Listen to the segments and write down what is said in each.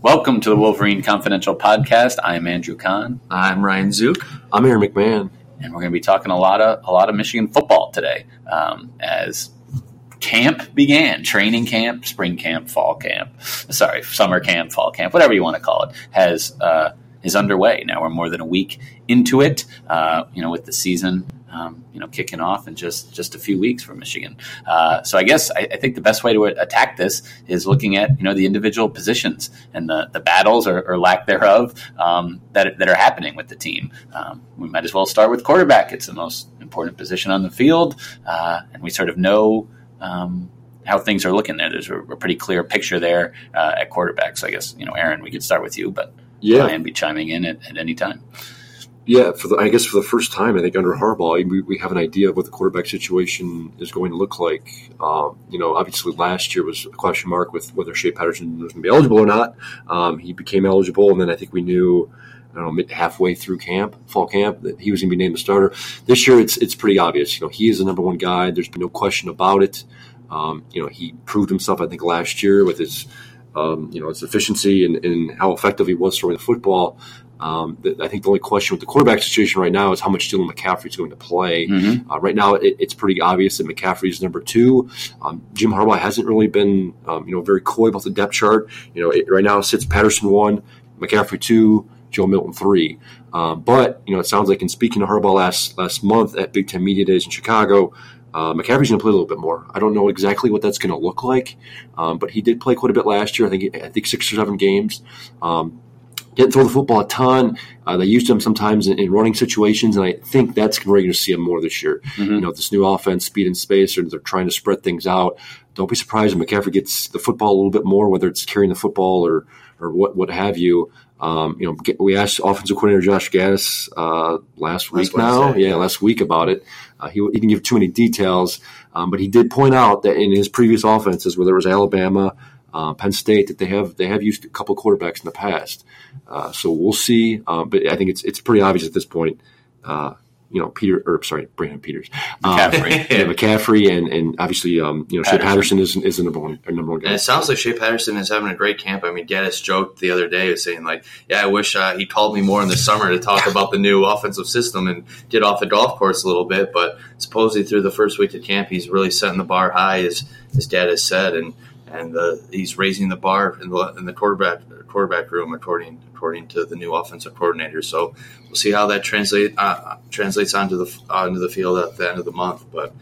Welcome to the Wolverine Confidential Podcast. I am Andrew Kahn. I'm Ryan Zuke. I'm Aaron McMann, and we're going to be talking a lot of a lot of Michigan football today um, as camp began. Training camp, spring camp, fall camp. Sorry, summer camp, fall camp, whatever you want to call it, has uh, is underway. Now we're more than a week into it. Uh, you know, with the season um, you know, kicking off in just just a few weeks for Michigan. Uh, so I guess I, I, think the best way to attack this is looking at you know the individual positions and the, the battles or, or lack thereof um, that that are happening with the team. Um, we might as well start with quarterback. It's the most important position on the field, uh, and we sort of know. Um, how things are looking there. There's a, a pretty clear picture there uh, at quarterback. So I guess you know, Aaron, we could start with you, but yeah, and be chiming in at, at any time. Yeah, for the, I guess for the first time, I think under Harbaugh, we, we have an idea of what the quarterback situation is going to look like. Um, you know, obviously last year was a question mark with whether Shea Patterson was going to be eligible or not. Um, he became eligible, and then I think we knew, I don't know, halfway through camp, fall camp, that he was going to be named the starter. This year, it's it's pretty obvious. You know, he is the number one guy. There's been no question about it. Um, you know, he proved himself, I think, last year with his um, you know, his efficiency and, and, how effective he was throwing the football. Um, I think the only question with the quarterback situation right now is how much Dylan McCaffrey is going to play. Mm-hmm. Uh, right now, it, it's pretty obvious that McCaffrey is number two. Um, Jim Harbaugh hasn't really been, um, you know, very coy about the depth chart. You know, it, right now it sits Patterson one, McCaffrey two, Joe Milton three. Um, but you know, it sounds like in speaking to Harbaugh last last month at Big Ten Media Days in Chicago, uh, McCaffrey's going to play a little bit more. I don't know exactly what that's going to look like, um, but he did play quite a bit last year. I think I think six or seven games. Um, didn't throw the football a ton. Uh, they used him sometimes in, in, running situations, and I think that's where you're going to see him more this year. Mm-hmm. You know, this new offense, speed and space, or they're trying to spread things out. Don't be surprised if McCaffrey gets the football a little bit more, whether it's carrying the football or or what what have you. Um, you know, we asked offensive coordinator Josh Gattis uh, last, last week now, yeah, last week about it. Uh, he, he, didn't give too many details, um, but he did point out that in his previous offenses, whether it was Alabama, uh, Penn State, that they have they have used a couple quarterbacks in the past. Uh, so we'll see. Uh, but I think it's it's pretty obvious at this point. Uh, you know, Peter, or sorry, Brandon Peters, McCaffrey, um, yeah, McCaffrey, and and obviously, um, you know, Patterson. Shea Patterson is is the number one, number one guy. And it sounds like Shea Patterson is having a great camp. I mean, Gattis joked the other day, saying like, "Yeah, I wish uh, he called me more in the summer to talk about the new offensive system and get off the golf course a little bit." But supposedly through the first week of camp, he's really setting the bar high, as his dad has said, and and the, he's raising the bar in the in the quarterback quarterback room according according to the new offensive coordinator. So we'll see how that translate uh, translates onto the onto the field at the end of the month. But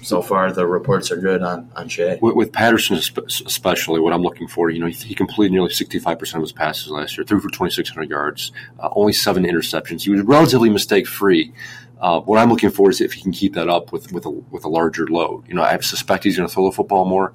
so far, the reports are good on on Shea. With, with Patterson, especially, what I'm looking for, you know, he, completed nearly 65 percent of his passes last year, threw for 2,600 yards, uh, only seven interceptions. He was relatively mistake free. Uh, what I'm looking for is if he can keep that up with with a, with a larger load. You know, I suspect he's going to throw the football more.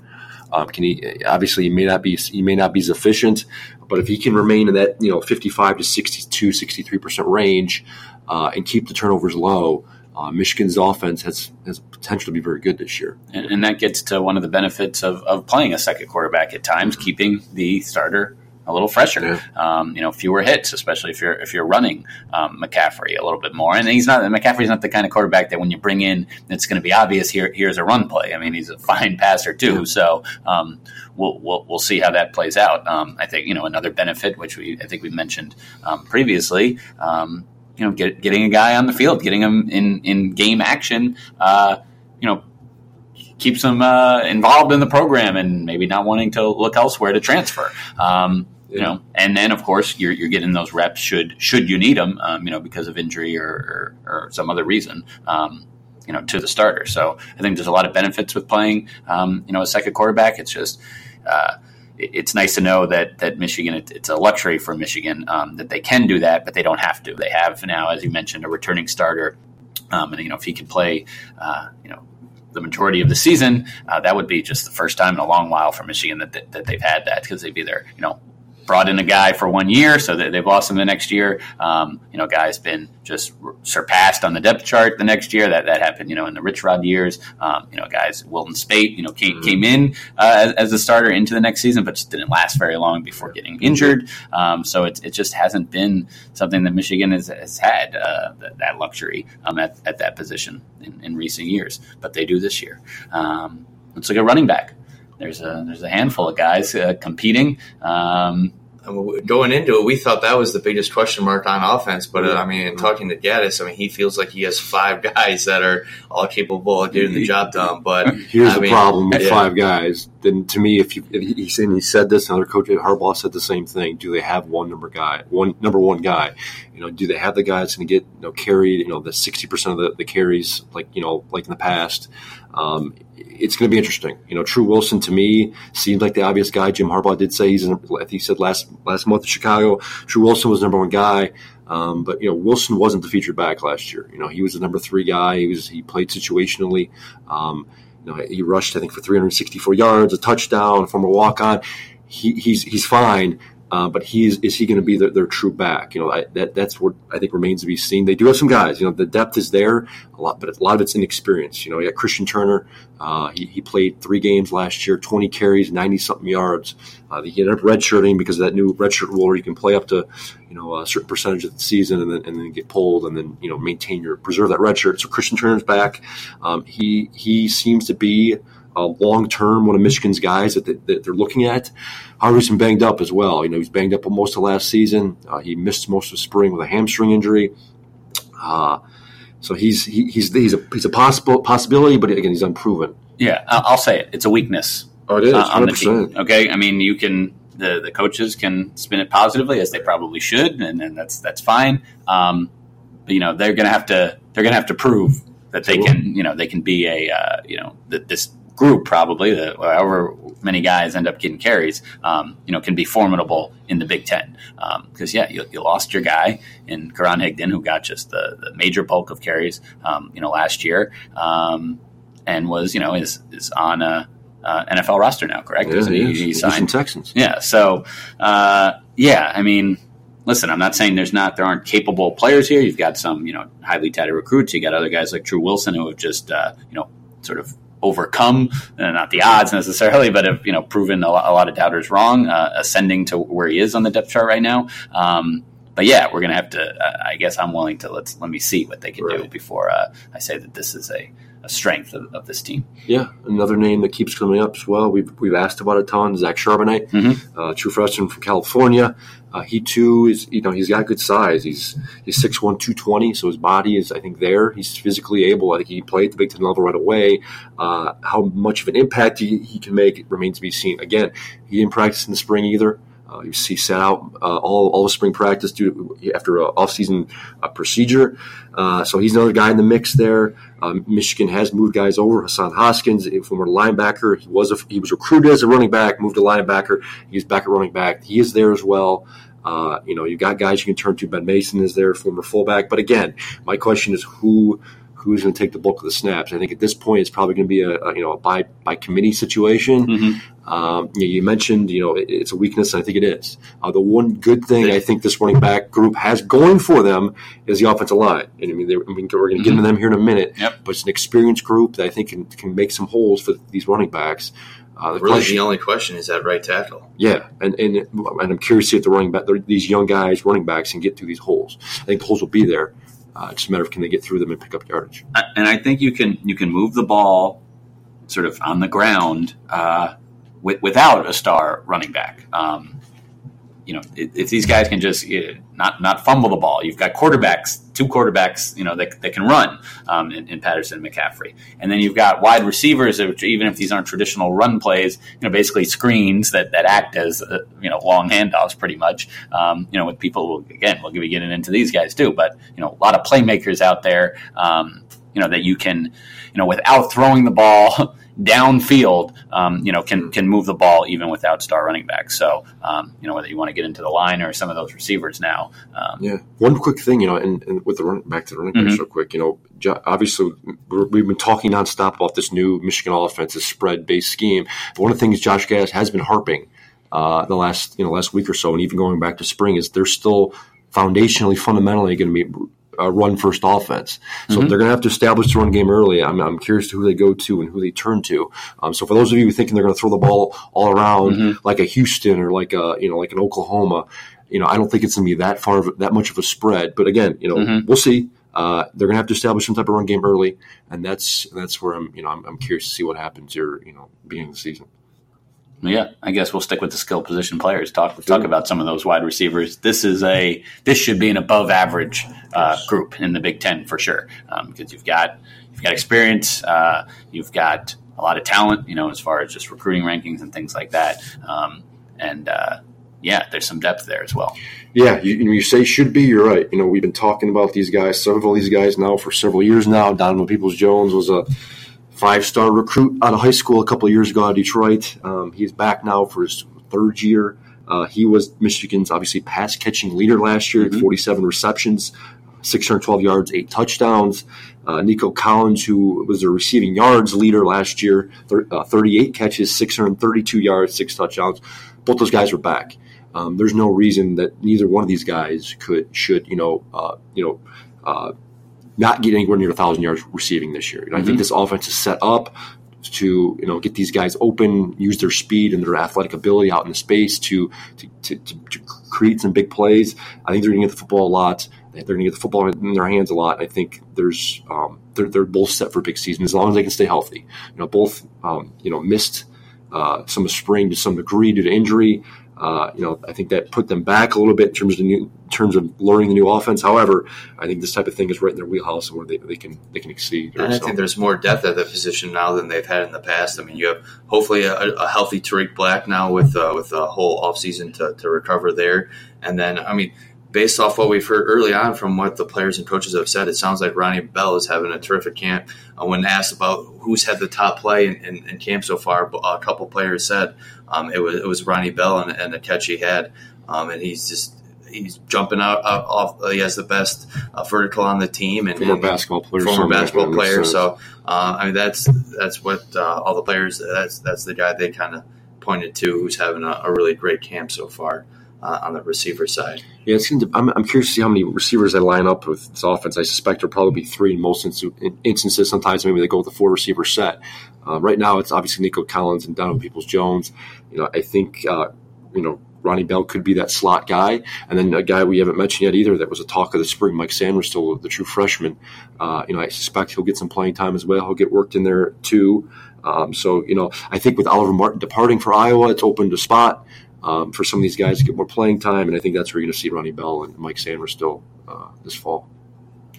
Um, can he obviously he may not be he may not be as efficient, but if he can remain in that you know 55 to 62, 63 percent range uh, and keep the turnovers low, uh, Michigan's offense has has potential to be very good this year. And, and that gets to one of the benefits of, of playing a second quarterback at times, keeping the starter a little fresher. Yeah. Um, you know, fewer hits, especially if you're if you're running um, McCaffrey a little bit more. And he's not McCaffrey's not the kind of quarterback that when you bring in, it's going to be obvious. Here, here's a run play. I mean, he's a fine passer too. Yeah. So um, we'll, we'll, we'll see how that plays out. Um, I think you know another benefit, which we I think we mentioned um, previously. Um, you know, get, getting a guy on the field, getting him in in game action. Uh, you know keeps them uh, involved in the program and maybe not wanting to look elsewhere to transfer. Um, you know, and then of course you're, you're getting those reps should should you need them, um, you know, because of injury or, or, or some other reason. Um, you know, to the starter. So I think there's a lot of benefits with playing, um, you know, a second quarterback. It's just, uh, it's nice to know that that Michigan it's a luxury for Michigan um, that they can do that, but they don't have to. They have now, as you mentioned, a returning starter, um, and you know if he can play, uh, you know. The majority of the season, uh, that would be just the first time in a long while for Michigan that, that, that they've had that because they've either you know brought in a guy for one year, so that they've lost him the next year. Um, you know, guy's been just surpassed on the depth chart the next year. That that happened, you know, in the Rich Rod years. Um, you know, guys, Wilton Speight, you know, came, mm-hmm. came in uh, as, as, a starter into the next season, but just didn't last very long before getting injured. Um, so it, it just hasn't been something that Michigan has, has had uh, that, that, luxury um, at, at that position in, in, recent years, but they do this year. Um, let's look at running back there's a there's a handful of guys uh, competing. Um, going into it, we thought that was the biggest question mark on offense. But uh, I mean, in talking to Gattis, I mean, he feels like he has five guys that are all capable of getting the job done. But Here's I the mean, problem with yeah. five guys. Then to me, if you if he, he said he said this, another coach at Harbaugh said the same thing. Do they have one number guy, one number one guy? You know, do they have the guy that's going to get you know carried? You know, the sixty percent of the, the carries, like you know, like in the past. Um, it's going to be interesting. You know, Tru Wilson to me seems like the obvious guy. Jim Harbaugh did say he's. In, he said last last month in Chicago, Tru Wilson was number one guy. Um, but you know, Wilson wasn't the featured back last year. You know, he was the number three guy. He was he played situationally. Um, you know, he rushed I think for 364 yards, a touchdown, former walk on. He, he's he's fine. Uh, but he is, is he going to be their, their true back? You know, I, that that's what I think remains to be seen. They do have some guys. You know, the depth is there a lot, but a lot of it's inexperience. You know, you got Christian Turner. Uh, he, he played three games last year, 20 carries, 90 something yards. Uh, he ended up redshirting because of that new redshirt rule where you can play up to, you know, a certain percentage of the season and then, and then get pulled and then, you know, maintain your, preserve that redshirt. So Christian Turner's back. Um, he, he seems to be, uh, long term, one of Michigan's guys that, they, that they're looking at. Harvey's been banged up as well. You know, he's banged up most of last season. Uh, he missed most of spring with a hamstring injury. Uh, so he's he, he's he's a he's a possible possibility, but again, he's unproven. Yeah, I'll say it. It's a weakness Oh, it is uh, on the 100%. team. Okay, I mean, you can the the coaches can spin it positively as they probably should, and, and that's that's fine. Um, but you know, they're gonna have to they're gonna have to prove that they They can you know they can be a uh, you know that this group probably the however many guys end up getting carries um, you know can be formidable in the Big Ten because yeah you, you lost your guy in Karan Higdon who got just the, the major bulk of carries um, you know last year um, and was you know is is on a uh, NFL roster now correct Yeah, he he, signed Texans. yeah. So, uh, yeah, I mean, listen, I'm not saying there's not there aren't capable players here. You've got some, you know, highly touted recruits. You got other guys like Tru Wilson who have just, uh, you know, sort of overcome uh, not the odds necessarily, but have you know proven a lot, a lot of doubters wrong, uh, ascending to where he is on the depth chart right now. Um, but yeah, we're gonna have to. Uh, I guess I'm willing to let's let me see what they can do before uh, I say that this is a, a strength of, of this team. Yeah, another name that keeps coming up as well. We've we've asked about a ton. Zach Charbonnet, Mhm. uh, true freshman from California. Uh, he too is you know he's got good size. He's he's 6'1", 220, so his body is I think there. He's physically able. I think he played the Big Ten level right away. Uh, how much of an impact he, he can make remains to be seen. Again, he didn't practice in the spring either. Uh, he, sat out uh, all, all the spring practice due after an offseason uh, procedure. Uh, so he's another guy in the mix there. Um, Michigan has moved guys over. Hassan Haskins, a former linebacker, he was a, he was recruited as a running back, moved to linebacker. He's back at running back. He is there as well. Uh, you know, you've got guys you can turn to. Ben Mason is there, former fullback. But again, my question is who who's going to take the bulk of the snaps? I think at this point it's probably going to be a, a you know a by by committee situation. Mhm. Um, you, you mentioned, you know, it, it's a weakness. And I think it is. Uh, the one good thing I think this running back group has going for them is the offensive line. And I mean, they, I mean we're going to get into them here in a minute. Yep. But it's an experienced group that I think can, can make some holes for these running backs. Uh, the Really, question- the only question is that right tackle. yeah, and, and and I'm curious to see if the running back, these young guys, running backs, can get through these holes. I think the holes will be there. Uh, it's just a matter of can they get through them and pick up yardage. And I think you can you can move the ball sort of on the ground uh, with, without a star running back. Um, you know, if, if these guys can just uh, not not fumble the ball, you've got quarterbacks, two quarterbacks, you know, that, that can run um, in, in Patterson and McCaffrey, and then you've got wide receivers, which even if these aren't traditional run plays, you know, basically screens that, that act as uh, you know long handoffs, pretty much. Um, you know, with people who, again, we'll be getting into these guys too, but you know, a lot of playmakers out there. Um, you know that you can, you know, without throwing the ball downfield, um, you know, can can move the ball even without star running backs. So, um, you know, whether you want to get into the line or some of those receivers now, um, Yeah. One quick thing, you know, and, and with the run back to the running backs Mhm. real quick, you know, obviously we're, we've been talking nonstop about this new Michigan offense, this spread based scheme. But one of the things Josh Gattis has been harping uh, the last you know last week or so, and even going back to spring, is they're still foundationally, fundamentally going to be a run first offense. So Mhm. they're going to have to establish the run game early. I'm, I'm curious to who they go to and who they turn to. Um, so for those of you thinking they're going to throw the ball all around Mhm. like a Houston or like a you know like an Oklahoma, you know I don't think it's going to be that far of, that much of a spread. But again, you know Mhm. we'll see. Uh, they're going to have to establish some type of run game early, and that's that's where I'm you know I'm, I'm curious to see what happens here. You know, beginning of the season. Yeah, I guess we'll stick with the skill position players. Talk talk about some of those wide receivers. This is a this should be an above average uh, group in the Big Ten for sure because um, you've got you've got experience, uh, you've got a lot of talent, you know, as far as just recruiting rankings and things like that, um, and uh, yeah, there's some depth there as well. Yeah, you, you say should be. You're right. You know, we've been talking about these guys, several of these guys now for several years now. Donovan Peoples Jones was a five star recruit out of high school a couple years ago out of Detroit. Um, he's back now for his third year. Uh, he was Michigan's obviously pass catching leader last year, mm-hmm. 47 receptions, 612 yards, eight touchdowns. Uh, Nico Collins, who was a receiving yards leader last year, thir- uh, 38 catches, 632 yards, six touchdowns. Both those guys are back. Um, there's no reason that neither one of these guys could should you know uh, you know uh, not get anywhere near a thousand yards receiving this year. And mm-hmm. I think mm-hmm. this offense is set up to you know get these guys open, use their speed and their athletic ability out in the space to to, to, to create some big plays. I think they're going to get the football a lot. They're going to get the football in their hands a lot. I think there's um, they're, they're both set for a big season as long as they can stay healthy. You know, both um, you know missed uh, some of spring to some degree due to injury. Uh, you know, I think that put them back a little bit in terms of new, in terms of learning the new offense. However, I think this type of thing is right in their wheelhouse and where they, they can they can exceed. And I think there's more depth at that position now than they've had in the past. I mean, you have hopefully a, a healthy Tarik Black now with uh, with a whole offseason to, to recover there, and then I mean based off what we've heard early on from what the players and coaches have said, it sounds like Ronnie Bell is having a terrific camp. Uh, when asked about who's had the top play in, in, in camp so far, a couple players said um, it was it was Ronnie Bell and, and the catch he had, um, and he's just he's jumping out, out, off. He has the best uh, vertical on the team, and former and basketball player, former basketball player. So uh, I mean, that's that's what uh, all the players. That's that's the guy they kind of pointed to who's having a, a really great camp so far uh, on the receiver side. Yeah, it's to, I'm, I'm, curious to see how many receivers they line up with this offense. I suspect there'll probably be three in most instances. Sometimes maybe they go with a four receiver set. Uh, right now, it's obviously Nico Collins and Donovan Peoples Jones. You know, I think uh, you know Ronnie Bell could be that slot guy, and then a guy we haven't mentioned yet either that was a talk of the spring, Mike Sainristil the true freshman. Uh, you know, I suspect he'll get some playing time as well. He'll get worked in there too. Um, so you know, I think with Oliver Martin departing for Iowa, it's opened a spot um, for some of these guys to get more playing time. And I think that's where you're going to see Ronnie Bell and Mike Sainristil uh, this fall.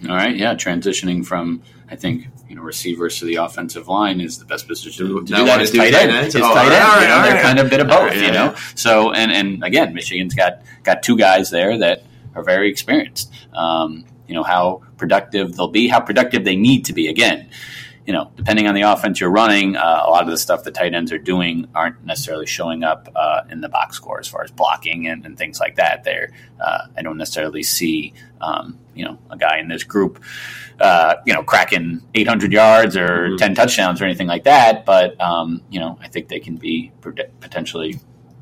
All right, yeah, transitioning from I think you know receivers to the offensive line is the best position to, to do that. Is tight end. It's oh, tight end. Right, you know, they're right. kind of a bit of both. Right, yeah, you know, yeah. so and and again, Michigan's got got two guys there that are very experienced. Um, you know how productive they'll be, how productive they need to be. Again, you know, depending on the offense you're running, uh, a lot of the stuff the tight ends are doing aren't necessarily showing up uh, in the box score as far as blocking and, and things like that. There, uh, I don't necessarily see, um, you know, a guy in this group, uh, you know, cracking 800 yards or mm-hmm. 10 touchdowns or anything like that. But um, you know, I think they can be potentially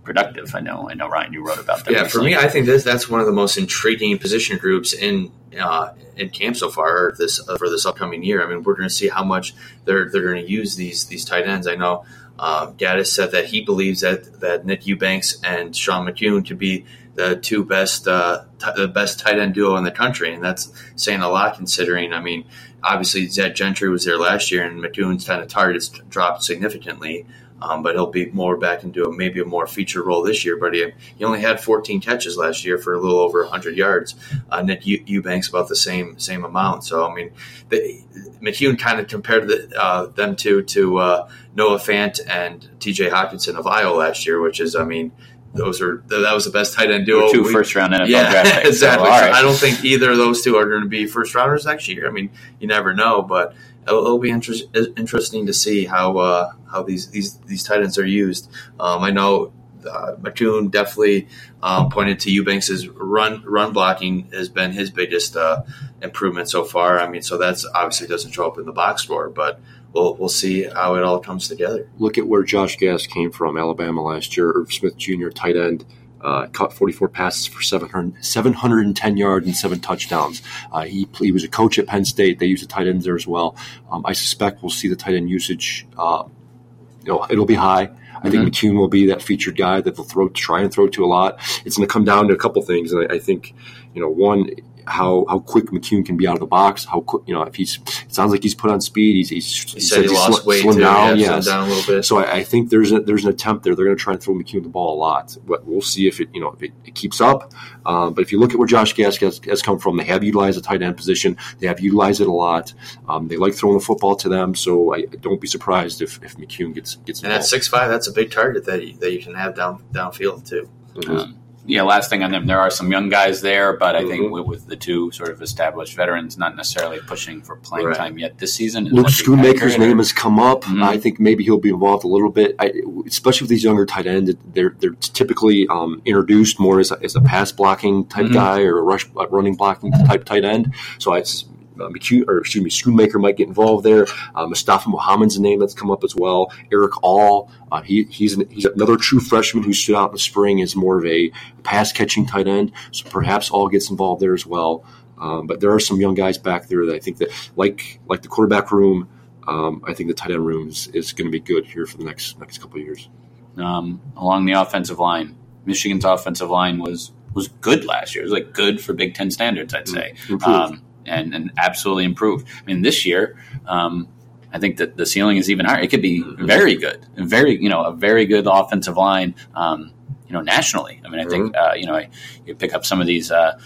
productive. I know, I know, Ryan, you wrote about that. Yeah, recently. for me, I think this that's one of the most intriguing position groups in uh, in camp so far this uh, for this upcoming year. I mean, we're going to see how much they're they're going to use these these tight ends. I know uh, Gattis said that he believes that that Nick Eubanks and Sean McKeon could be the two best uh, t- the best tight end duo in the country, and that's saying a lot considering. I mean, obviously Zach Gentry was there last year, and McKeon's kind of targets dropped significantly. Um, but he'll be more back into a, maybe a more feature role this year. But he, he only had 14 catches last year for a little over 100 yards. Uh, Nick Eubanks about the same same amount. So I mean, the, McKeon kind of compared the, uh, them to to uh, Noah Fant and T.J. Hockenson of Iowa last year, which is I mean. Those are that was the best tight end duo. Two first round NFL yeah, draft picks. exactly. So, right. I don't think either of those two are going to be first rounders next year. I mean, you never know, but it'll, it'll be inter- interesting to see how uh, how these these these tight ends are used. Um, I know uh, definitely um, pointed to Eubanks's run run blocking has been his biggest uh, improvement so far. I mean, so that's obviously doesn't show up in the box score, but we'll we'll see how it all comes together. Look at where Josh Gattis came from, Alabama last year. Irv Smith Jr. tight end uh, caught 44 passes for 700, 710 yards and seven touchdowns. Uh, he, he was a coach at Penn State. They use the tight ends there as well. Um, I suspect we'll see the tight end usage. Uh, you know, it'll be high. I mm-hmm. think McKeon will be that featured guy that they'll throw, try and throw to a lot. It's going to come down to a couple things, and I, I think, you know, one, how how quick McKeon can be out of the box. How quick, you know, if he's it sounds like he's put on speed. He's, he's he said he lost sl- weight slimmed too. down. Yeah, yes. down a little bit. So I, I think there's a, there's an attempt there. They're going to try and throw McKeon the ball a lot. But we'll see if it you know if it, it keeps up. Um, but if you look at where Josh Gattis has, has come from, they have utilized the tight end position. They have utilized it a lot. Um, they like throwing the football to them. So I don't be surprised if, if McKeon gets gets and at six five, that's a big target that you, that you can have down downfield too. Um, yeah, last thing on them, there are some young guys there, but I think Mhm. with, with the two sort of established veterans, not necessarily pushing for playing Right. time yet this season. Luke That'd Schoonmaker's name has come up. Mhm. I think maybe he'll be involved a little bit, I, especially with these younger tight ends. They're they're typically um, introduced more as a, as a pass blocking type Mhm. guy or a rush a running blocking type tight end. So I. Uh, McHugh, or excuse me, Schoonmaker might get involved there. Uh, Mustafa Muhammad's a name that's come up as well. Erick All, uh, he, he's an, he's another true freshman who stood out in the spring as more of a pass catching tight end. So perhaps All gets involved there as well. Um, but there are some young guys back there that I think that like like the quarterback room. Um, I think the tight end room is, is going to be good here for the next next couple of years. um, along the offensive line. Michigan's offensive line was was good last year. It was like good for Big Ten standards, I'd say, Improved. um, and and absolutely improve. I mean, this year, um, I think that the ceiling is even higher. It could be very good, very you know a very good offensive line. Um, you know, nationally. I mean, I think uh, you know you pick up some of these. Uh,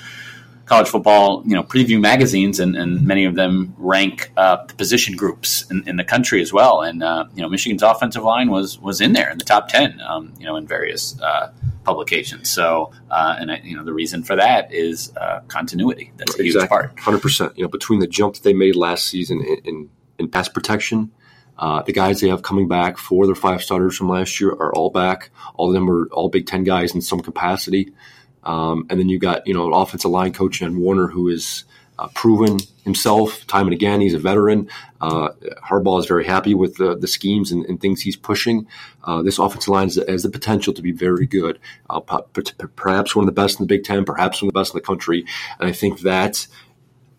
college football, you know, preview magazines, and, and many of them rank uh, the position groups in, in the country as well. And uh, you know, Michigan's offensive line was was in there in the top ten, um, you know, in various uh, publications. So, uh, and I, you know, the reason for that is uh, continuity. That's a huge part. hundred percent. You know, between the jump that they made last season in, in, in pass protection, uh, the guys they have coming back, four of their five starters from last year are all back. All of them are all Big Ten guys in some capacity. Um, and then you got you know an offensive line coach and Warinner who is uh, proven himself time and again. He's a veteran. Uh, Harbaugh is very happy with the, the schemes and, and things he's pushing. Uh, this offensive line has, has the potential to be very good. Uh, perhaps one of the best in the Big Ten, perhaps one of the best in the country. And I think that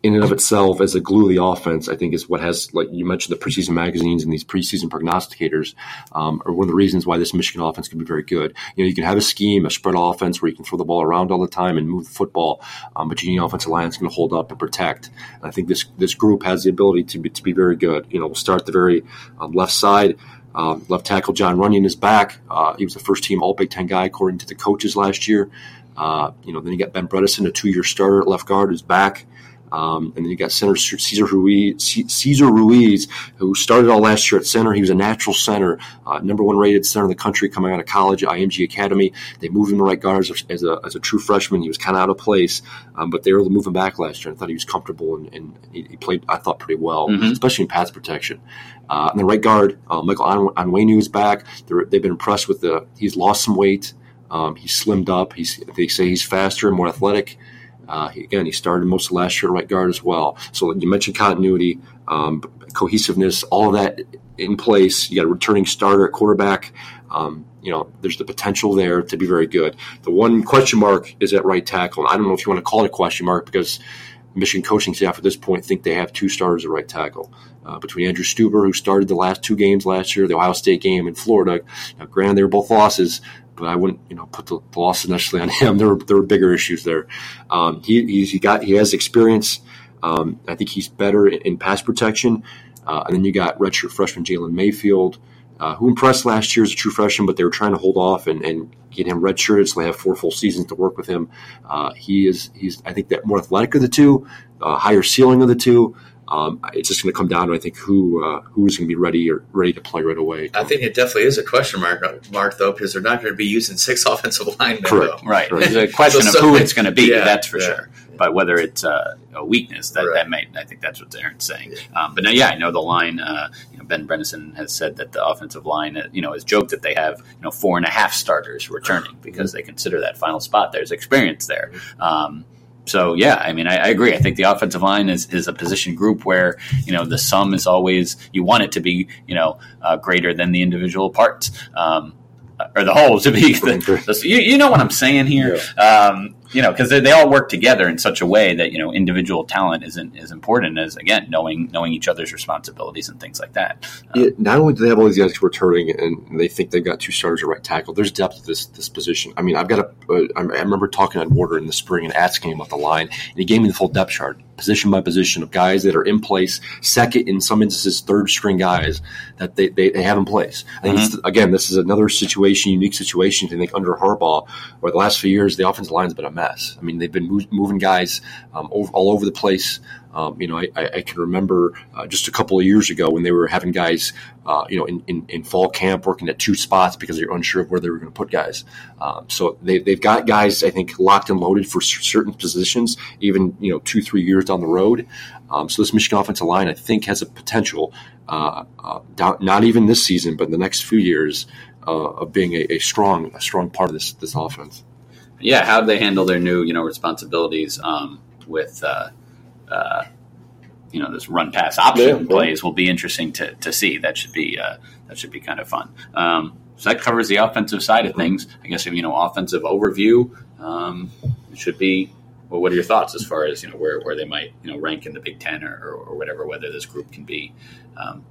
in and of itself as a glue of the offense, I think is what has, like you mentioned, the preseason magazines and these preseason prognosticators um, are one of the reasons why this Michigan offense can be very good. You know, you can have a scheme, a spread offense where you can throw the ball around all the time and move the football, um, but you need offensive line that's going to hold up and protect. And I think this this group has the ability to be, to be very good. You know, we'll start the very um, left side. Um, left tackle Jon Runyan is back. Uh, he was the first team All Big Ten guy according to the coaches last year. Uh, you know, then you got Ben Bredeson, a two-year starter at left guard, is back. Um, and then you got center Cesar Ruiz, Cesar Ruiz, who started all last year at center. He was a natural center, uh, number one rated center in the country coming out of college at IMG Academy. They moved him to right guard as a, as a, as a true freshman. He was kind of out of place, um, but they were able to move him back last year. I thought he was comfortable and, and he, he played, I thought, pretty well, Mhm. especially in pass protection. Uh, and the right guard, uh, Michael An- Onwenu is back. They're, they've been impressed with the. He's lost some weight. Um, he's slimmed up. He's they say he's faster and more athletic. Uh, again, he started most of last year at right guard as well. So you mentioned continuity, um, cohesiveness, all that in place. You got a returning starter at quarterback. Um, you know, there's the potential there to be very good. The one question mark is at right tackle. And I don't know if you want to call it a question mark because Michigan coaching staff at this point think they have two starters at right tackle. Uh, between Andrew Stueber, who started the last two games last year, the Ohio State game in Florida. Now, granted, they were both losses, but I wouldn't, you know, put the, the losses necessarily on him. There were, there were bigger issues there. Um, he, he got he has experience. Um, I think he's better in, in pass protection. Uh, and then you got redshirt freshman Jalen Mayfield, uh, who impressed last year as a true freshman, but they were trying to hold off and, and get him redshirted, so they have four full seasons to work with him. Uh, he is he's I think that more athletic of the two, uh, higher ceiling of the two. Um, it's just going to come down to I think who uh, who's going to be ready or ready to play right away. I think it definitely is a question mark, mark though, because they're not going to be using six offensive linemen. Correct. Though. Right. Right. There's a question So- of so- who it's going to be. Yeah, that's for yeah. sure. But whether it's uh, a weakness, that, Right. that may, I think that's what Aaron's saying. Um, but now, yeah, I know the line. Uh, you know, Ben Bredeson has said that the offensive line, uh, you know, has joked that they have you know four and a half starters returning because they consider that final spot. There's experience there. Um, so yeah, I mean, I, I agree. I think the offensive line is, is a position group where you know the sum is always you want it to be you know uh, greater than the individual parts. Um, or the whole to be the, the you, you know what I'm saying here. Um, you know, because they, they all work together in such a way that you know individual talent isn't as important as again knowing knowing each other's responsibilities and things like that. Um, not only do they have all these guys returning and they think they've got two starters at right tackle, there's depth to this this position. I mean, I've got a. Uh, I remember talking on Warinner in the spring and asking him about the line, and he gave me the full depth chart position by position of guys that are in place, second in some instances, third string guys that they, they, they have in place. Mm-hmm. again, this is another situation, unique situation. I think under Harbaugh, over the last few years, the offensive line's been a mess. I mean, they've been move, moving guys um, over, all over the place. Um, you know, I, I, can remember uh, just a couple of years ago when they were having guys, uh, you know, in, in, in, fall camp working at two spots because they're unsure of where they were going to put guys. Um, so they, they've got guys, I think, locked and loaded for certain positions, even, you know, two, three years down the road. Um, so this Michigan offensive line, I think, has a potential, uh, uh down, not even this season, but in the next few years, uh, of being a, a, strong, a strong part of this this offense. Yeah, how do they handle their new, you know, responsibilities um, with uh, uh, you know this run pass option yeah, plays yeah. will be interesting to, to see. That should be uh, that should be kind of fun. Um, so that covers the offensive side of things. I guess you know offensive overview um, should be. Well, what are your thoughts as far as you know where, where they might you know rank in the Big Ten or, or, or whatever? Whether this group can be um,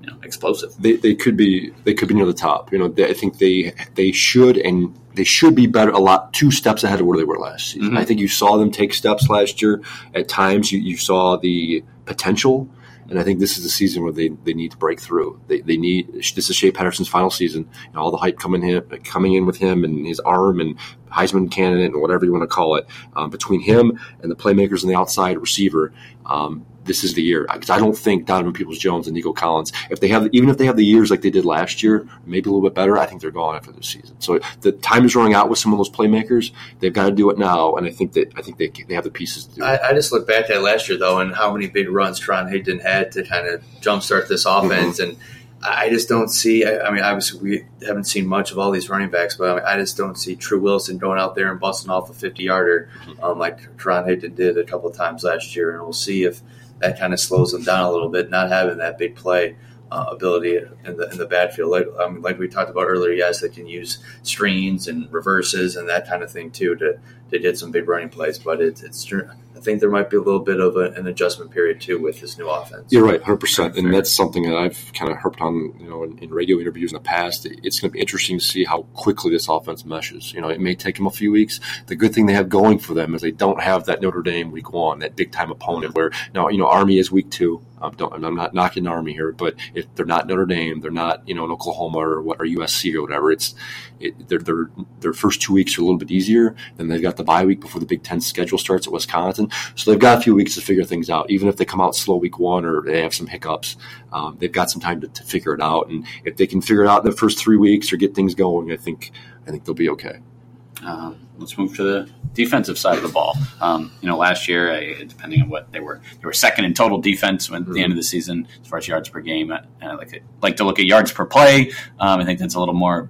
you know, explosive. They, they could be they could be near the top. You know, they, I think they they should and they should be better a lot two steps ahead of where they were last season. Mm-hmm. I think you saw them take steps last year. At times, you, you saw the potential. And I think this is the season where they, they need to break through. They, they need this is Shea Patterson's final season. And all the hype coming in coming in with him and his arm and Heisman candidate and whatever you want to call it um, between him and the playmakers and the outside receiver. Um, this is the year because I don't think Donovan Peoples Jones and Nico Collins, if they have even if they have the years like they did last year, maybe a little bit better, I think they're gone after this season. So the time is running out with some of those playmakers. They've got to do it now, and I think that I think they, they have the pieces to do it. I, I just look back at last year though, and how many big runs Karan Higdon had to kind of jumpstart this offense mm-hmm. and. I just don't see. I, I, mean, obviously, we haven't seen much of all these running backs, but I, mean, I just don't see Tru Wilson going out there and busting off a 50 yarder mm-hmm. um, like Karan Higdon did a couple of times last year. And we'll see if that kind of slows them down a little bit, not having that big play uh, ability in the in the backfield. Like um, like we talked about earlier, yes, they can use screens and reverses and that kind of thing too to to get some big running plays. But it, it's I think there might be a little bit of a, an adjustment period too with this new offense. You're right, hundred percent, and that's something that I've kind of harped on, you know, in, in radio interviews in the past. It's going to be interesting to see how quickly this offense meshes. You know, it may take them a few weeks. The good thing they have going for them is they don't have that Notre Dame week one, that big time opponent. Where now, you know, Army is week two. I'm not knocking the Army here, but if they're not Notre Dame, they're not you know in Oklahoma or what or USC or whatever. It's it, their their their first two weeks are a little bit easier. Then they've got the bye week before the Big Ten schedule starts at Wisconsin, so they've got a few weeks to figure things out. Even if they come out slow week one or they have some hiccups, um, they've got some time to, to figure it out. And if they can figure it out in the first three weeks or get things going, I think I think they'll be okay. Um, let's move to the defensive side of the ball. Um, you know, last year, uh, depending on what they were, they were second in total defense at mm-hmm. the end of the season as far as yards per game. And I like to, like to look at yards per play. Um, I think that's a little more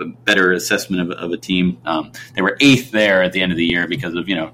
a better assessment of, of a team. Um, they were eighth there at the end of the year because of you know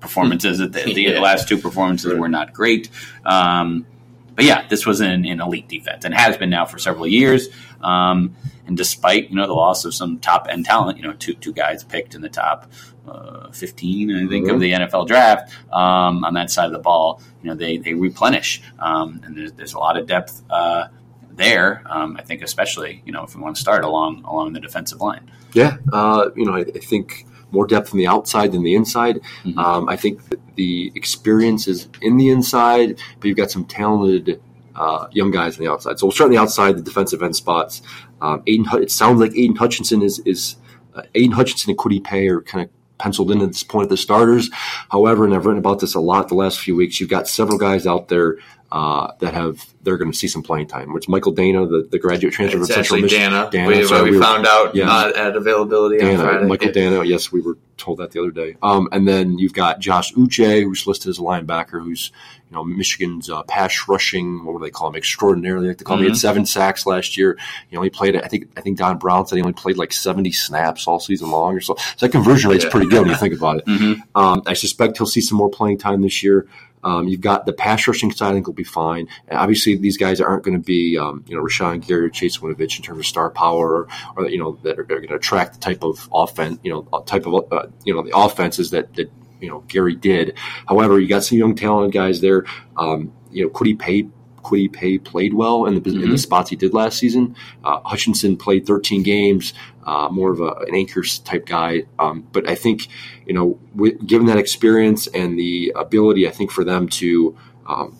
performances at the, the yeah. last two performances were not great. Um, but yeah, this was an, an, elite defense and has been now for several years. Um, and despite you know the loss of some top end talent, you know two two guys picked in the top uh, fifteen, I think, mm-hmm. of the NFL draft um, on that side of the ball, you know they they replenish, um, and there's, there's a lot of depth uh, there. Um, I think especially you know if we want to start along along the defensive line. Yeah, uh, you know I, I, think more depth on the outside than the inside. Mm-hmm. Um, I think the experience is in the inside, but you've got some talented uh, young guys on the outside. So we'll start on the outside, the defensive end spots. Um, Aidan, it sounds like Aidan Hutchinson is is uh, Aidan Hutchinson and Kwity Paye are kind of penciled in at this point at the starters. However, and I've written about this a lot the last few weeks. You've got several guys out there uh, that have they're going to see some playing time. Which Michael Danna, the, the graduate transfer it's from Central Michigan, Danna, Danna we, sorry, we, we found out yeah. uh, at availability Danna, on Friday. Michael Danna, yes, we were told that the other day. Um, and then you've got Josh Uche, who's listed as a linebacker, who's you know Michigan's uh, pass rushing. What do they call him? Extraordinarily, like they call mm-hmm. him. He had mm-hmm. seven sacks last year. You know, He played. I think. I think Don Brown said he only played like seventy snaps all season long or so. So that conversion rate's yeah. pretty good when you think about it. Mm-hmm. Um, I suspect he'll see some more playing time this year. Um, you've got the pass rushing side. I think will be fine. And obviously, these guys aren't going to be, um, you know, Rashan Gary or Chase Winovich in terms of star power, or, or you know, that are, going to attract the type of offense, you know, type of, uh, you know, the offenses that that you know Gary did. However, you got some young talented guys there. Um, you know, Kwity Paye Kwity Paye played well in the, mm-hmm. in the mm-hmm. spots he did last season. Uh, Hutchinson played 13 games, uh, more of a, an anchors type guy. Um, but I think, you know, with, given that experience and the ability, I think for them to um,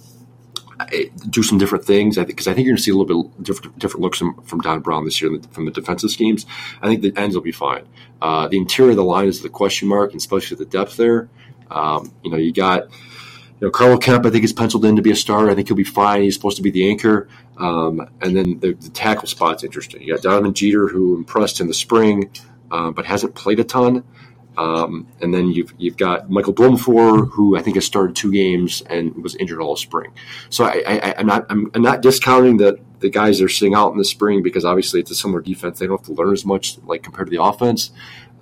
do some different things. I think because I think you're going to see a little bit different, different looks from, from Don Brown this year from the defensive schemes. I think the ends will be fine. Uh, the interior of the line is the question mark, and especially the depth there. Um, you know, you got know, Carlo Kemp, I think, is penciled in to be a starter. I think he'll be fine. He's supposed to be the anchor. Um, and then the, the, tackle spot's interesting. You got Donovan Jeter, who impressed in the spring, uh, but hasn't played a ton. Um, and then you've you've got Michael Dwumfour, who I think has started two games and was injured all spring. So I, am not I'm, I'm, not discounting that the guys that are sitting out in the spring because obviously it's a similar defense. They don't have to learn as much like compared to the offense.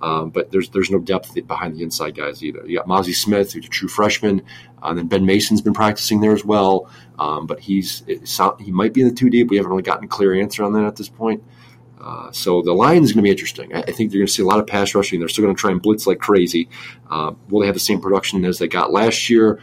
Um, but there's there's no depth behind the inside guys either. You got Mazi Smith, who's a true freshman, uh, and then Ben Mason's been practicing there as well. Um, but he's he might be in the two deep. We haven't really gotten a clear answer on that at this point. Uh, so the line is going to be interesting. I, I think you're going to see a lot of pass rushing. They're still going to try and blitz like crazy. Uh, will they have the same production as they got last year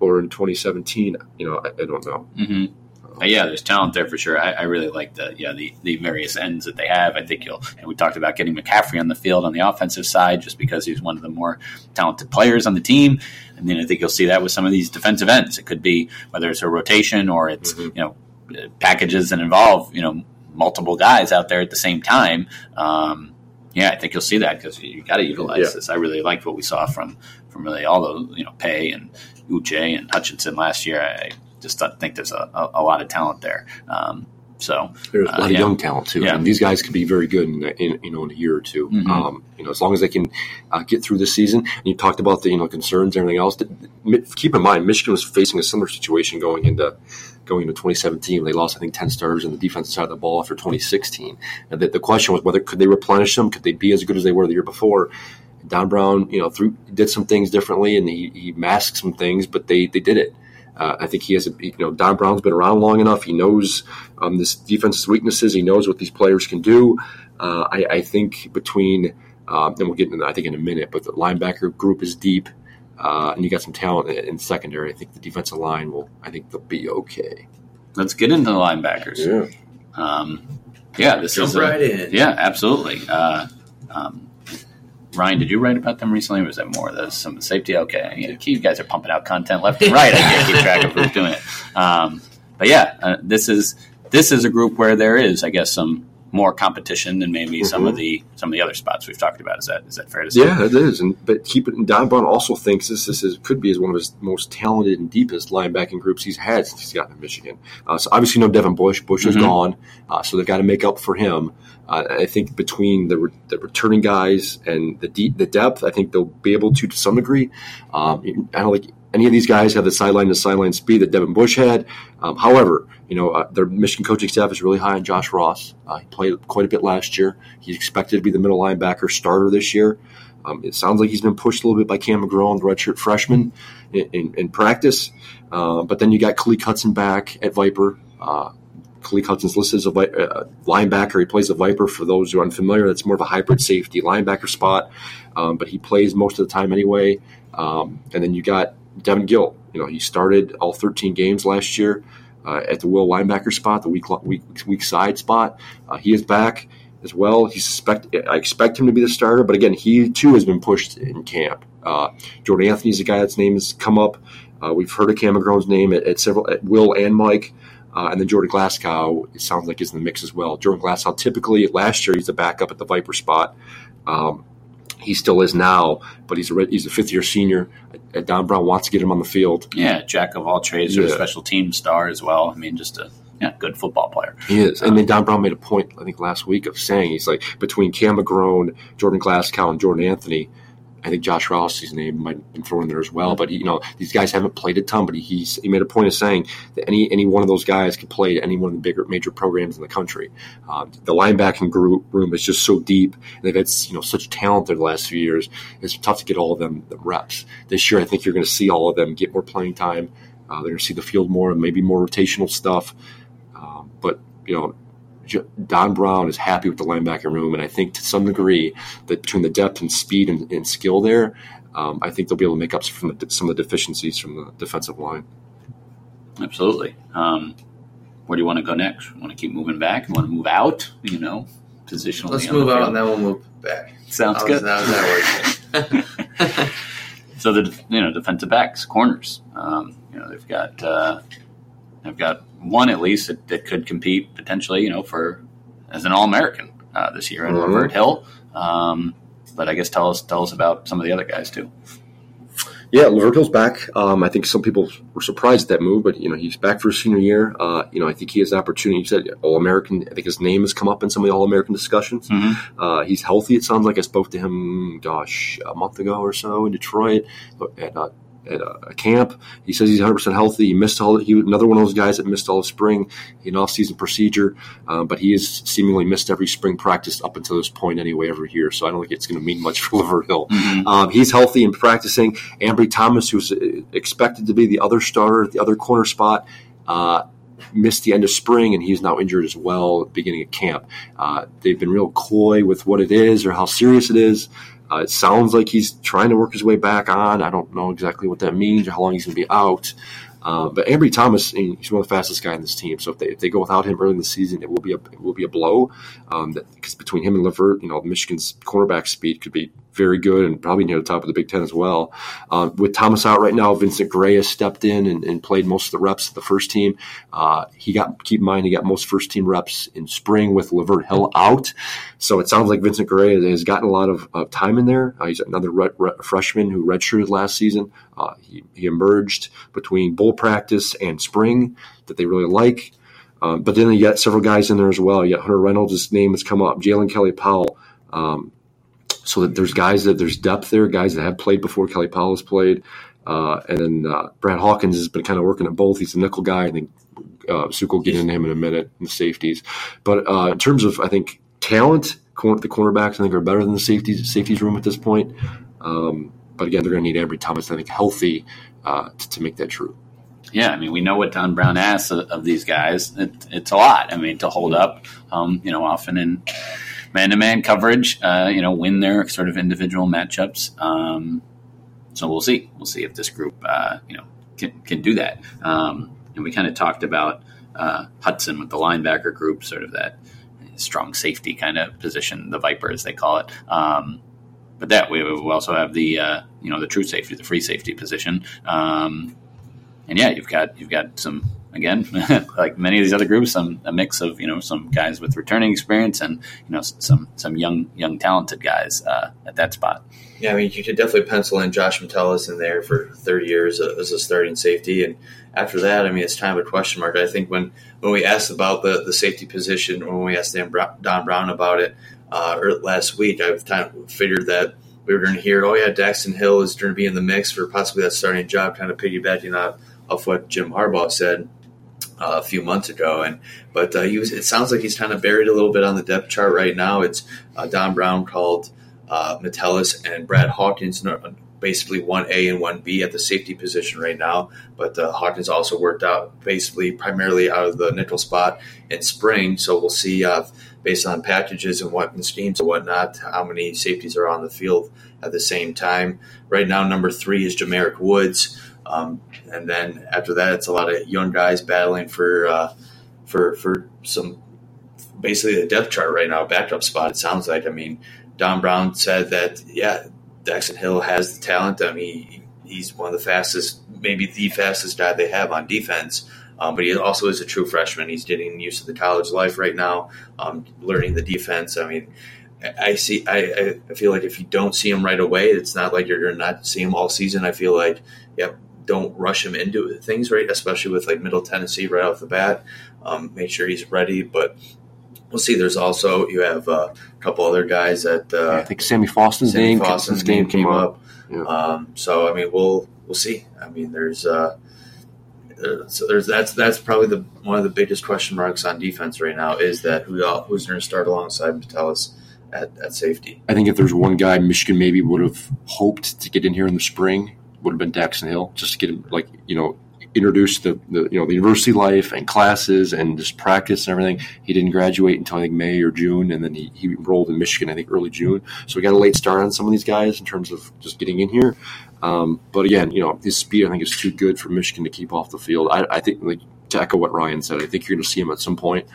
or in 2017? You know, I, I don't know. Mm-hmm. Uh, yeah, there's talent there for sure. I, I, really like the yeah the, the various ends that they have. I think you'll and we talked about getting McCaffrey on the field on the offensive side just because he's one of the more talented players on the team. And then I think you'll see that with some of these defensive ends. It could be whether it's a rotation or it's mm-hmm. you know packages that involve you know multiple guys out there at the same time. Um, yeah, I think you'll see that because you got to utilize yeah. this. I really liked what we saw from from really all the you know Paye and Uche and Hutchinson last year. I just think there's a, a, a lot of talent there. Um, so there's a lot uh, of yeah. young talent too. Yeah. and these guys could be very good in, in, you know in a year or 2 mm-hmm. um, you know, as long as they can uh, get through the season. And you talked about the you know concerns and everything else. Keep in mind, Michigan was facing a similar situation going into going into 2017. They lost I think 10 starters in the defensive side of the ball after 2016. And the, the question was whether could they replenish them? Could they be as good as they were the year before? Don Brown, you know, through, did some things differently and he, he masked some things, but they, they did it. Uh, I think he has, a, you know, Don Brown's been around long enough. He knows um, this defense's weaknesses. He knows what these players can do. Uh, I, I, think between, um, and we'll get into that, I think in a minute, but the linebacker group is deep, uh, and you got some talent in secondary. I think the defensive line will, I think they'll be okay. Let's get into the linebackers. Yeah. Um, yeah, this Jump is right a, in. Yeah, absolutely. Uh, um, Ryan, did you write about them recently, or was that more of the some safety? Okay, you guys are pumping out content left and right. I can't keep track of who's doing it. Um, but yeah, uh, this is this is a group where there is, I guess, some more competition than maybe mm-hmm. some of mm-hmm. the some of the other spots we've talked about. Is that is that fair to say? Yeah, it is. And but keep it. And Don Brown also thinks this this is, could be as one of his most talented and deepest linebacking groups he's had since he's gotten to Michigan. Uh, so obviously, no Devin Bush. Bush mm-hmm. is gone, uh, so they've got to make up for him. Uh, I think between the, re- the returning guys and the deep, the depth, I think they'll be able to to some degree. Um, I don't like any of these guys have the sideline to sideline speed that Devin Bush had. Um, however, you know uh, their Michigan coaching staff is really high on Josh Ross. Uh, he played quite a bit last year. He's expected to be the middle linebacker starter this year. Um, it sounds like he's been pushed a little bit by Cam McGrone, the redshirt freshman, in, in, in practice. Uh, but then you got Khaleke Hudson back at Viper. Uh, Khaleke Hudson's listed as a uh, linebacker. He plays a Viper. For those who are unfamiliar, that's more of a hybrid safety linebacker spot, um, but he plays most of the time anyway. Um, and then you got Devin Gill. You know, he started all 13 games last year uh, at the will linebacker spot, the weak weak, weak side spot. Uh, he is back as well. He suspect I expect him to be the starter, but again, he too has been pushed in camp. Uh, Jordan is a guy that's name has come up. Uh, we've heard of Cam McGrone's name at, at several at Will and Mike. Uh, and then Jordan Glasgow, it sounds like is in the mix as well. Jordan Glasgow, typically last year, he's a backup at the Viper spot. Um, he still is now, but he's a he's a fifth year senior. Don Brown wants to get him on the field. Yeah, jack of all trades, yeah. or a special team star as well. I mean, just a yeah, good football player. He is. Um, and then Don Brown made a point, I think, last week of saying he's like between Cam McGrone, Jordan Glasgow, and Jordan Anthony. I think Josh Ross's name might have been thrown in there as well. But you know, these guys haven't played a ton. But he he made a point of saying that any any one of those guys could play at any one of the bigger major programs in the country. Uh, the linebacking group room is just so deep. and They've had you know such talent there the last few years. It's tough to get all of them the reps. This year, I think you're going to see all of them get more playing time. Uh, they're going to see the field more and maybe more rotational stuff. Um, but you know Don Brown is happy with the linebacker room, and I think to some degree that between the depth and speed and, and skill there, um, I think they'll be able to make up from the, some of the deficiencies from the defensive line. Absolutely. Um, where do you want to go next? Want to keep moving back? You want to move out? You know, positionally. Let's move out and then we'll move back. Sounds good. How's that so the you know defensive backs, corners. Um, you know they've got uh, they've got one at least that, that could compete potentially, you know, for as an All American uh, this year in mm-hmm. Lavert Hill. Um, but I guess tell us tell us about some of the other guys too. Yeah, Lavert Hill's back. Um, I think some people were surprised at that move, but you know he's back for his senior year. Uh, you know I think he has the opportunity. He said All American. I think his name has come up in some of the All American discussions. Mm-hmm. Uh, he's healthy. It sounds like I spoke to him, gosh, a month ago or so in Detroit at uh, at a, camp. He says he's 100 percent healthy. He missed all. He another one of those guys that missed all the spring. An off-season procedure, um, but he has seemingly missed every spring practice up until this point anyway every year. So I don't think it's going to mean much for Lavert Hill. Mm-hmm. Um, he's healthy and practicing. Ambry Thomas, who's uh, expected to be the other starter at the other corner spot. Uh, missed the end of spring and he's now injured as well at the beginning of camp. Uh, they've been real coy with what it is or how serious it is. Uh, it sounds like he's trying to work his way back on. I don't know exactly what that means or how long he's going to be out. Uh, but Ambry Thomas, he's one of the fastest guys in this team. So if they, if they go without him early in the season, it will be a it will be a blow. Um, because between him and Lavert, you know, Michigan's cornerback speed could be very good and probably near the top of the Big Ten as well. Uh, with Thomas out right now, Vincent Gray has stepped in and, and played most of the reps of the first team. Uh, he got keep in mind he got most first team reps in spring with Lavert Hill out, so it sounds like Vincent Gray has gotten a lot of uh, time in there. Uh, he's another re- re- freshman who redshirted last season. Uh, he, he emerged between bowl practice and spring that they really like. Um, but then you got several guys in there as well. You got Hunter Reynolds' name has come up. Jaylen Kelly Powell. Um, so that there's guys that there's depth there, guys that have played before Kelly Powell has played. Uh, and then uh, Brad Hawkins has been kind of working at both. He's a nickel guy. I think uh, Zuke will get into him in a minute in the safeties. But uh, in terms of, I think, talent, the cornerbacks, I think, are better than the safeties safeties room at this point. Um, but again, they're going to need Ambry Thomas, I think, healthy uh, to, to, make that true. Yeah, I mean, we know what Don Brown asks of, of these guys. It, it's a lot. I mean, to hold up, um, you know, often in man to man coverage, uh, you know, win their sort of individual matchups. Um, so we'll see. We'll see if this group, uh, you know, can, can do that. Um, and we kind of talked about uh, Hudson with the linebacker group, sort of that strong safety kind of position, the Viper as they call it. Um, but that we, we, also have the uh, you know the true safety, the free safety position. Um, and yeah, you've got you've got some again, like many of these other groups, some a mix of you know some guys with returning experience and you know some some young young talented guys uh, at that spot. Yeah, I mean you could definitely pencil in Josh Metellus in there for 30 years as a starting safety, and after that, I mean it's kind of a question mark. I think when when we asked about the the safety position, when we asked Don Brown about it uh, last week, I've kind of figured that we were going to hear, oh yeah, Daxton Hill is going to be in the mix for possibly that starting job, kind of piggybacking off, off what Jim Harbaugh said uh, a few months ago. And but uh, he was. It sounds like he's kind of buried a little bit on the depth chart right now. It's uh, Don Brown called uh, Metellus and Brad Hawkins basically one A and one B at the safety position right now. But uh, Hawkins also worked out basically primarily out of the nickel spot in spring. So we'll see uh, based on packages and weapon schemes and whatnot how many safeties are on the field at the same time. Right now, number three is J'Marick Woods. Um, and then after that, it's a lot of young guys battling for uh, for for some basically the depth chart right now, backup spot. It sounds like. I mean, Don Brown said that yeah, Daxton Hill has the talent. I mean, he's one of the fastest, maybe the fastest guy they have on defense. Um, but he also is a true freshman. He's getting used to the college life right now, um, learning the defense. I mean, I see. I, I feel like if you don't see him right away, it's not like you're not see him all season. I feel like, yeah, don't rush him into things, right? Especially with like Middle Tennessee right off the bat. Um, make sure he's ready. But we'll see. There's also you have uh, a couple other guys that uh, I think Sammy Faustin's Sammy name, name name came up. Yeah. Um, so I mean, we'll we'll see. I mean, there's uh, uh, so there's that's that's probably the one of the biggest question marks on defense right now is that who who's going to start alongside Metellus at, at safety. I think if there's one guy Michigan maybe would have hoped to get in here in the spring would have been Daxton Hill, just to get him like you know introduced the, the you know the university life and classes and just practice and everything. He didn't graduate until I think May or June, and then he, he enrolled in Michigan I think early June. So we got a late start on some of these guys in terms of just getting in here. Um, but again, you know his speed I think is too good for Michigan to keep off the field. I, I think like to echo what Ryan said, I think you're going to see him at some point.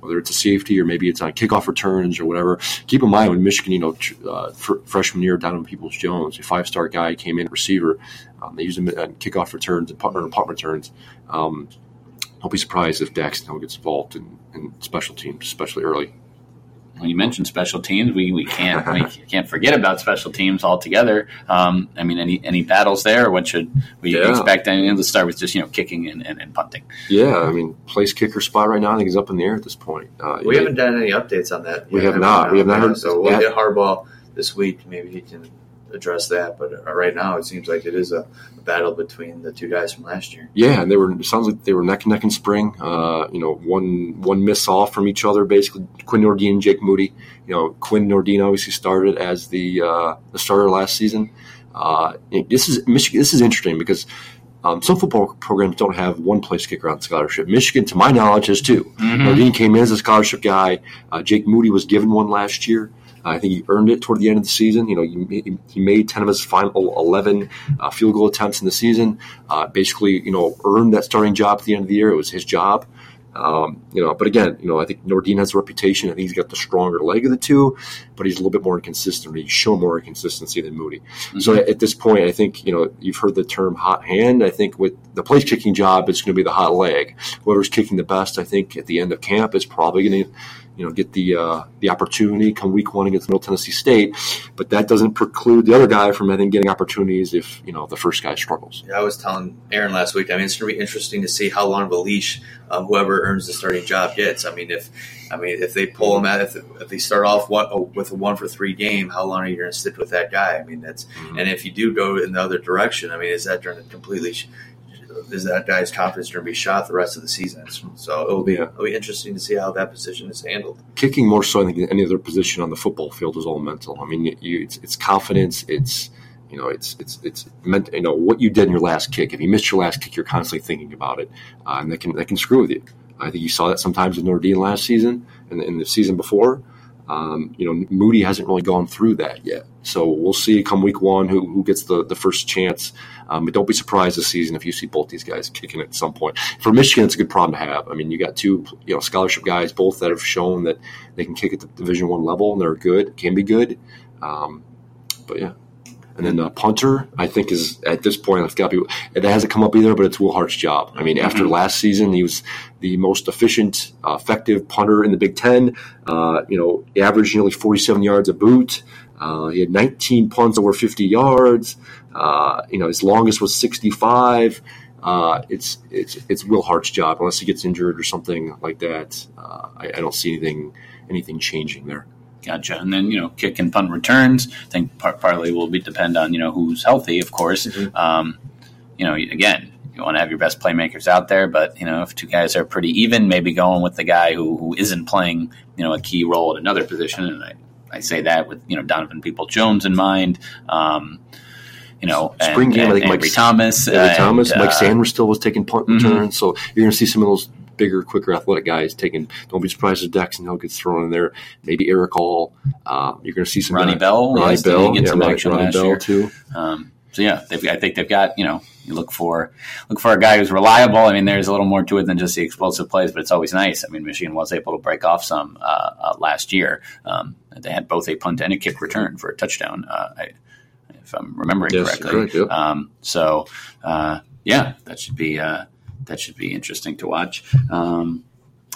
Whether it's a safety or maybe it's on kickoff returns or whatever. Keep in mind when Michigan, you know, uh, fr- freshman year, Donovan Peoples Jones, a five star guy, came in receiver. Um, they used him on kickoff returns and punt, or punt returns. Um, don't be surprised if Daxton gets involved in, in special teams, especially early. When you mentioned special teams, we, we can't we can't forget about special teams altogether. Um, I mean, any any battles there? What should we Yeah. expect? I mean, let's start with just you know kicking and, and, and punting. Yeah, I mean, place kicker spot right now, I think is up in the air at this point. Uh, We yeah, haven't done any updates on that. We yet, have not. We have not heard- So we'll yeah. get Harbaugh this week. Maybe he can address that. But uh, right now, it seems like it is a, a battle between the two guys from last year. Yeah, and they were. It sounds like they were neck and neck in spring. Uh, you know, one one miss off from each other. Basically, Quinn Nordine and Jake Moody. You know, Quinn Nordine obviously started as the uh, the starter last season. Uh, this is Michigan. This is interesting because um, some football programs don't have one place kicker on scholarship. Michigan, to my knowledge, has 2 Nordine came in as a scholarship guy. Uh, Jake Moody was given one last year. I think he earned it toward the end of the season. You know, he, he made ten of his final eleven uh, field goal attempts in the season. Uh, basically, you know, earned that starting job at the end of the year. It was his job. Um, you know, but again, you know, I think Nordine has a reputation. I think he's got the stronger leg of the two, but he's a little bit more inconsistent. He's shown more inconsistency than Moody. So at this point, I think you know you've heard the term hot hand. I think with the place kicking job, it's going to be the hot leg. Whoever's kicking the best, I think at the end of camp is probably going to you know get the uh, the opportunity come week one against Middle Tennessee State. But that doesn't preclude the other guy from I think getting opportunities if you know the first guy struggles. Yeah, I was telling Aaron last week. I mean, it's going to be interesting to see how long of a leash um, whoever earns the starting job gets. I mean, if I mean if they pull him out, if, if they start off one, oh, with a one for three game, how long are you going to stick with that guy? I mean, that's and if you do go in the other direction, I mean, is that going to completely? Is that guy's confidence going to be shot the rest of the season? So it'll be Yeah. it'll be interesting to see how that position is handled. kicking more so I think than any other position on the football field is all mental. I mean, you, you, it's, it's confidence. It's you know, it's it's it's meant. You know what you did in your last kick. If you missed your last kick, you're constantly thinking about it, uh, and that can that can screw with you. I think you saw that sometimes with Nordine last season and in the season before. Um, you know, Moody hasn't really gone through that yet. So we'll see come week one who, who gets the, the first chance. Um, but don't be surprised this season if you see both these guys kicking at some point. For Michigan, it's a good problem to have. I mean, you got two you know scholarship guys, both that have shown that they can kick at the Division One level and they're good, can be good. Um, but yeah. And then uh, punter, I think is at this point it's got to be. It hasn't come up either, but it's Will Hart's job. I mean, after last season, he was the most efficient, uh, effective punter in the Big Ten. Uh, you know, averaged nearly 47 yards a boot. Uh, he had 19 punts over 50 yards. Uh, you know, his longest was 65. Uh, it's it's it's Will Hart's job unless he gets injured or something like that. Uh, I, I don't see anything anything changing there. Gotcha. And then you know, kick and punt returns. I think part, partly will be depend on you know who's healthy, of course. Mhm. Um, you know, again, you want to have your best playmakers out there, but you know, if two guys are pretty even, maybe going with the guy who, who isn't playing you know a key role at another position. And I, I say that with you know Donovan People Jones in mind. Um, you know, and, Spring game, I and, think and Mike- Thomas, Avery uh, Thomas, and, Mike uh, Sainristil still was taking punt Mhm. returns, so you're going to see some of those bigger, quicker, athletic guys taking. Don't be surprised if Daxton Hill gets thrown in there. Maybe Erick All. Uh, you're going to see some Ronnie guys- Bell. Ronnie yes, Bell, get yeah, some Ronnie, action Ronnie last Bell year. too. Um, so yeah, they've, I think they've got you know you look for look for a guy who's reliable. I mean, there's a little more to it than just the explosive plays, but it's always nice. I mean, Michigan was able to break off some uh, uh, last year. Um, they had both a punt and a kick return for a touchdown. Uh, I, if I'm remembering Yes, correctly. correct, yep. Um, so uh, yeah, that should be uh, that should be interesting to watch. Um,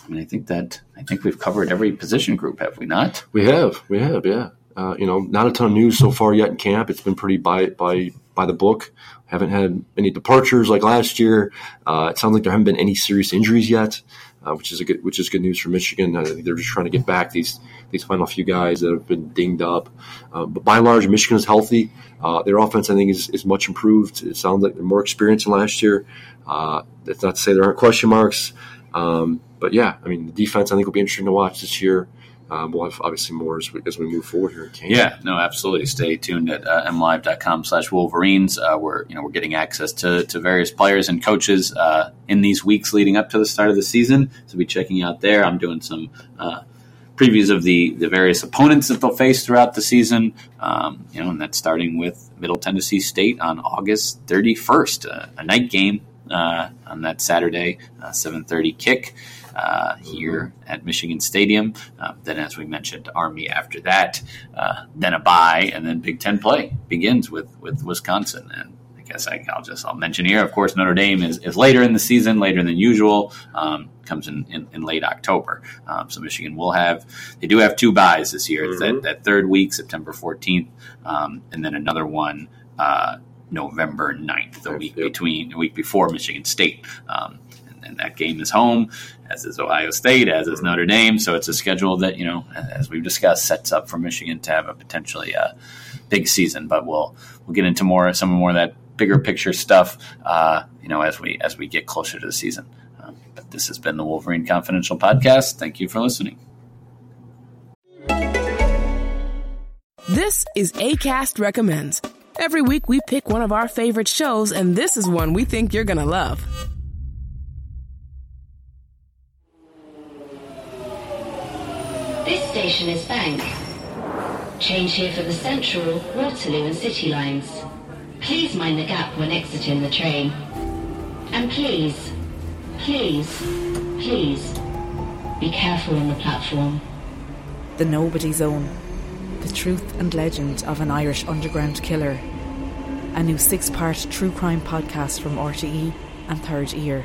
I mean, I think that I think we've covered every position group, have we not? We have, we have, yeah. Uh, you know, not a ton of news so far yet in camp. It's been pretty by by by the book. Haven't had any departures like last year. Uh, it sounds like there haven't been any serious injuries yet. Uh, which is a good which is good news for Michigan. Think they're just trying to get back these these final few guys that have been dinged up. Uh, but by and large, Michigan is healthy. Uh, their offense, I think, is, is much improved. It sounds like they're more experienced than last year. Uh, that's not to say there aren't question marks. Um, but yeah, I mean, the defense I think will be interesting to watch this year. Um, we'll have obviously more as we, as we move forward here. Yeah, no, absolutely. Stay tuned at uh, mlive.com slash Wolverines. Uh, we're, you know, we're getting access to, to various players and coaches uh, in these weeks leading up to the start of the season. So be checking out there. I'm doing some uh, previews of the, the various opponents that they'll face throughout the season. Um, you know, and that's starting with Middle Tennessee State on August 31st, uh, a night game uh, on that Saturday, 7:30 kick uh, here at Michigan Stadium. Uh, then, as we mentioned, Army after that, uh, then a bye, and then Big Ten play begins with with Wisconsin. And I guess I, will just I'll mention here. Of course, Notre Dame is, is later in the season, later than usual. Um, comes in, in, in, late October. Um, so Michigan will have they do have two byes this year. Mm-hmm. That, that third week, September 14th, um, and then another one. Uh, November 9th, the week between the week before Michigan State. Um, and that game is home, as is Ohio State, as is Notre Dame. So it's a schedule that you know, as we've discussed, sets up for Michigan to have a potentially uh, big season. But we'll we'll get into more some more of that bigger picture stuff, uh, you know, as we as we get closer to the season. Um, but this has been the Wolverine Confidential podcast. Thank you for listening. This is Acast recommends. Every week we pick one of our favorite shows, and this is one we think you're gonna love. This station is Bank. Change here for the Central, Waterloo and City lines. Please mind the gap when exiting the train. And please, please, please, be careful on the platform. The Nobody Zone. The truth and legend of an Irish underground killer. A new six part true crime podcast from RTE and Third Ear.